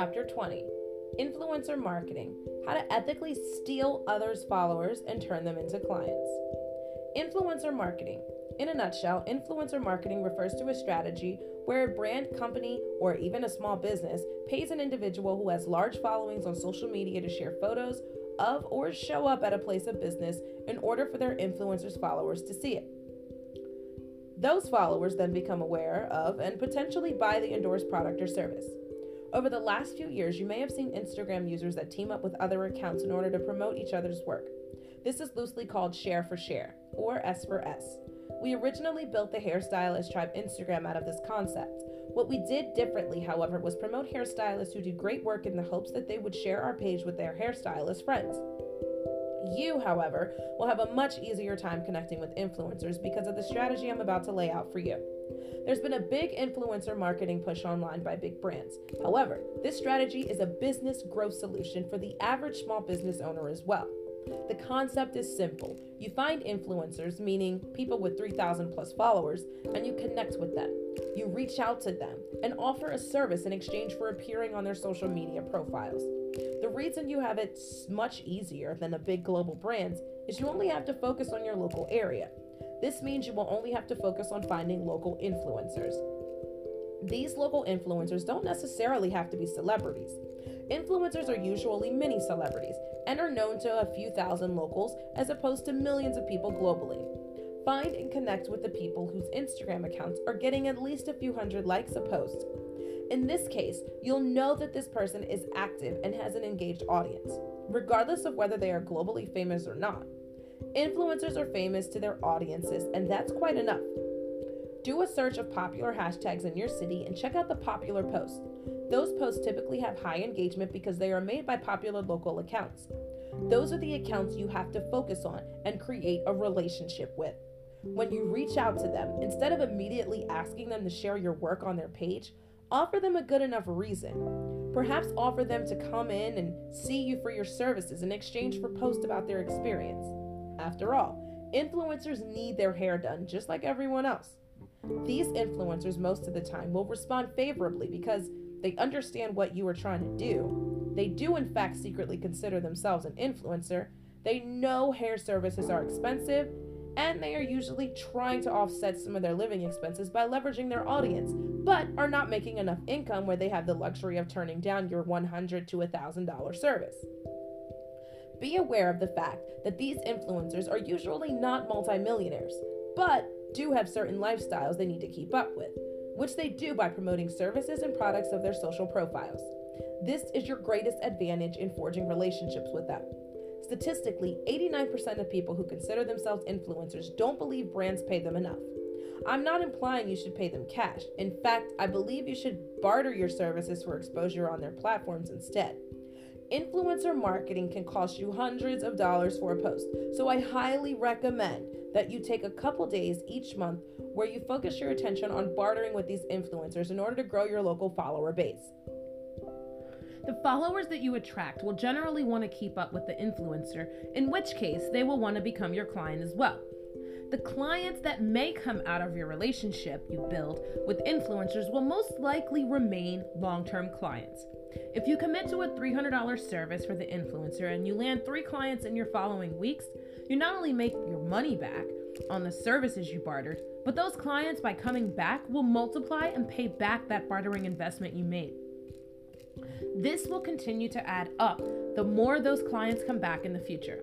Chapter 20 Influencer Marketing How to Ethically Steal Others' Followers and Turn Them into Clients. Influencer Marketing. In a nutshell, influencer marketing refers to a strategy where a brand, company, or even a small business pays an individual who has large followings on social media to share photos of or show up at a place of business in order for their influencers' followers to see it. Those followers then become aware of and potentially buy the endorsed product or service. Over the last few years, you may have seen Instagram users that team up with other accounts in order to promote each other's work. This is loosely called share for share, or S for S. We originally built the Hairstylist Tribe Instagram out of this concept. What we did differently, however, was promote hairstylists who do great work in the hopes that they would share our page with their hairstylist friends. You, however, will have a much easier time connecting with influencers because of the strategy I'm about to lay out for you. There's been a big influencer marketing push online by big brands. However, this strategy is a business growth solution for the average small business owner as well. The concept is simple. You find influencers, meaning people with 3,000 plus followers, and you connect with them. You reach out to them and offer a service in exchange for appearing on their social media profiles. The reason you have it much easier than the big global brands is you only have to focus on your local area. This means you will only have to focus on finding local influencers. These local influencers don't necessarily have to be celebrities. Influencers are usually mini celebrities and are known to a few thousand locals as opposed to millions of people globally. Find and connect with the people whose Instagram accounts are getting at least a few hundred likes a post. In this case, you'll know that this person is active and has an engaged audience, regardless of whether they are globally famous or not. Influencers are famous to their audiences, and that's quite enough. Do a search of popular hashtags in your city and check out the popular posts. Those posts typically have high engagement because they are made by popular local accounts. Those are the accounts you have to focus on and create a relationship with. When you reach out to them, instead of immediately asking them to share your work on their page, offer them a good enough reason. Perhaps offer them to come in and see you for your services in exchange for posts about their experience. After all, influencers need their hair done just like everyone else. These influencers, most of the time, will respond favorably because they understand what you are trying to do. They do, in fact, secretly consider themselves an influencer. They know hair services are expensive, and they are usually trying to offset some of their living expenses by leveraging their audience, but are not making enough income where they have the luxury of turning down your 100 to $1,000 service. Be aware of the fact that these influencers are usually not multimillionaires, but do have certain lifestyles they need to keep up with, which they do by promoting services and products of their social profiles. This is your greatest advantage in forging relationships with them. Statistically, 89% of people who consider themselves influencers don't believe brands pay them enough. I'm not implying you should pay them cash. In fact, I believe you should barter your services for exposure on their platforms instead. Influencer marketing can cost you hundreds of dollars for a post, so I highly recommend that you take a couple days each month where you focus your attention on bartering with these influencers in order to grow your local follower base. The followers that you attract will generally want to keep up with the influencer, in which case they will want to become your client as well. The clients that may come out of your relationship you build with influencers will most likely remain long term clients. If you commit to a $300 service for the influencer and you land three clients in your following weeks, you not only make your money back on the services you bartered, but those clients, by coming back, will multiply and pay back that bartering investment you made. This will continue to add up the more those clients come back in the future.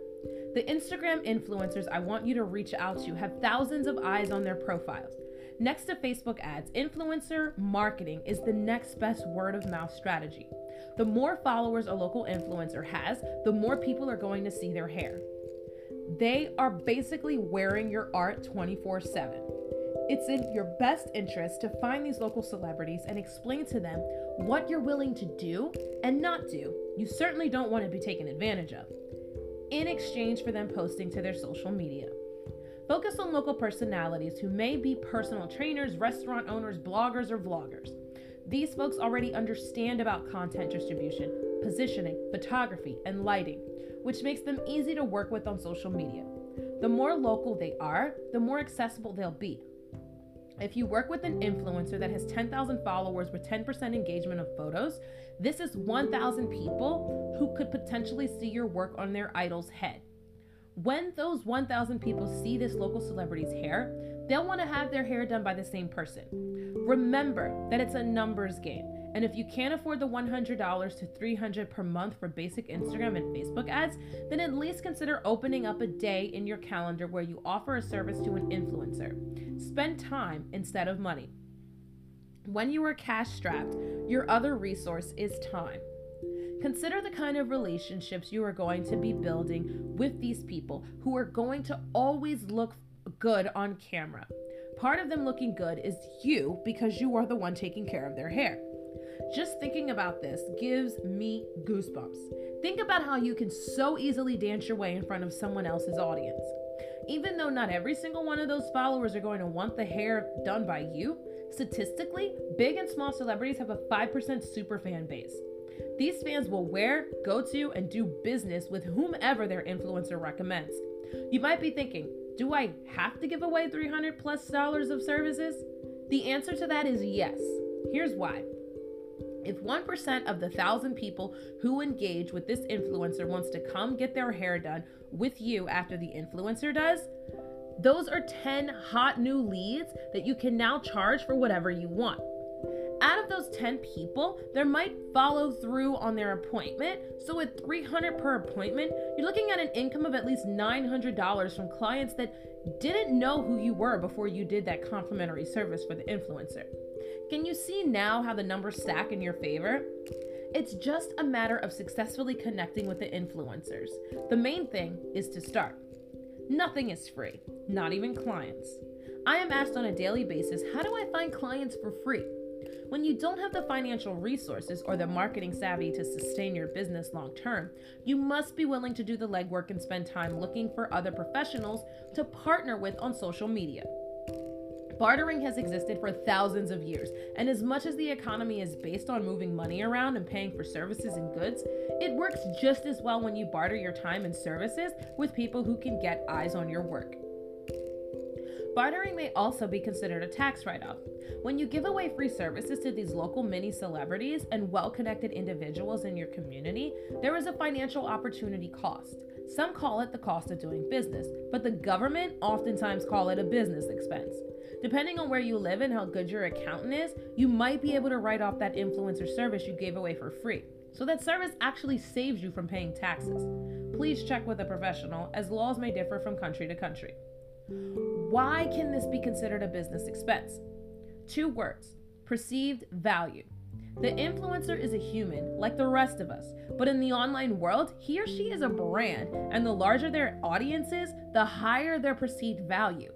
The Instagram influencers I want you to reach out to have thousands of eyes on their profiles. Next to Facebook ads, influencer marketing is the next best word of mouth strategy. The more followers a local influencer has, the more people are going to see their hair. They are basically wearing your art 24 7. It's in your best interest to find these local celebrities and explain to them what you're willing to do and not do. You certainly don't want to be taken advantage of in exchange for them posting to their social media. Focus on local personalities who may be personal trainers, restaurant owners, bloggers, or vloggers. These folks already understand about content distribution, positioning, photography, and lighting, which makes them easy to work with on social media. The more local they are, the more accessible they'll be. If you work with an influencer that has 10,000 followers with 10% engagement of photos, this is 1,000 people who could potentially see your work on their idol's head. When those 1,000 people see this local celebrity's hair, they'll want to have their hair done by the same person. Remember that it's a numbers game. And if you can't afford the $100 to $300 per month for basic Instagram and Facebook ads, then at least consider opening up a day in your calendar where you offer a service to an influencer. Spend time instead of money. When you are cash strapped, your other resource is time. Consider the kind of relationships you are going to be building with these people who are going to always look good on camera. Part of them looking good is you because you are the one taking care of their hair. Just thinking about this gives me goosebumps. Think about how you can so easily dance your way in front of someone else's audience. Even though not every single one of those followers are going to want the hair done by you, statistically, big and small celebrities have a 5% super fan base. These fans will wear, go to, and do business with whomever their influencer recommends. You might be thinking, do I have to give away 300 plus dollars of services? The answer to that is yes. Here's why. If 1% of the 1,000 people who engage with this influencer wants to come get their hair done with you after the influencer does, those are 10 hot new leads that you can now charge for whatever you want. Out of those 10 people, there might follow through on their appointment. So at 300 per appointment, you're looking at an income of at least $900 from clients that didn't know who you were before you did that complimentary service for the influencer. Can you see now how the numbers stack in your favor? It's just a matter of successfully connecting with the influencers. The main thing is to start. Nothing is free, not even clients. I am asked on a daily basis, how do I find clients for free? When you don't have the financial resources or the marketing savvy to sustain your business long term, you must be willing to do the legwork and spend time looking for other professionals to partner with on social media. Bartering has existed for thousands of years, and as much as the economy is based on moving money around and paying for services and goods, it works just as well when you barter your time and services with people who can get eyes on your work. Bartering may also be considered a tax write off. When you give away free services to these local mini celebrities and well connected individuals in your community, there is a financial opportunity cost. Some call it the cost of doing business, but the government oftentimes call it a business expense. Depending on where you live and how good your accountant is, you might be able to write off that influencer service you gave away for free. So that service actually saves you from paying taxes. Please check with a professional, as laws may differ from country to country. Why can this be considered a business expense? Two words perceived value. The influencer is a human like the rest of us, but in the online world, he or she is a brand, and the larger their audience is, the higher their perceived value.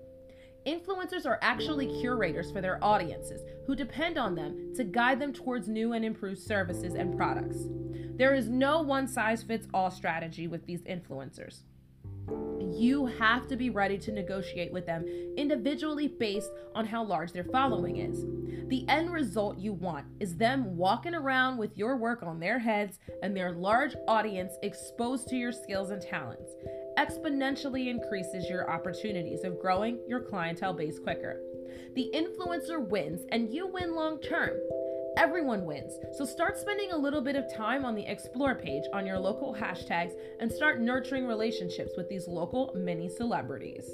Influencers are actually curators for their audiences who depend on them to guide them towards new and improved services and products. There is no one size fits all strategy with these influencers. You have to be ready to negotiate with them individually based on how large their following is. The end result you want is them walking around with your work on their heads and their large audience exposed to your skills and talents exponentially increases your opportunities of growing your clientele base quicker. The influencer wins and you win long term. Everyone wins. So start spending a little bit of time on the explore page on your local hashtags and start nurturing relationships with these local mini celebrities.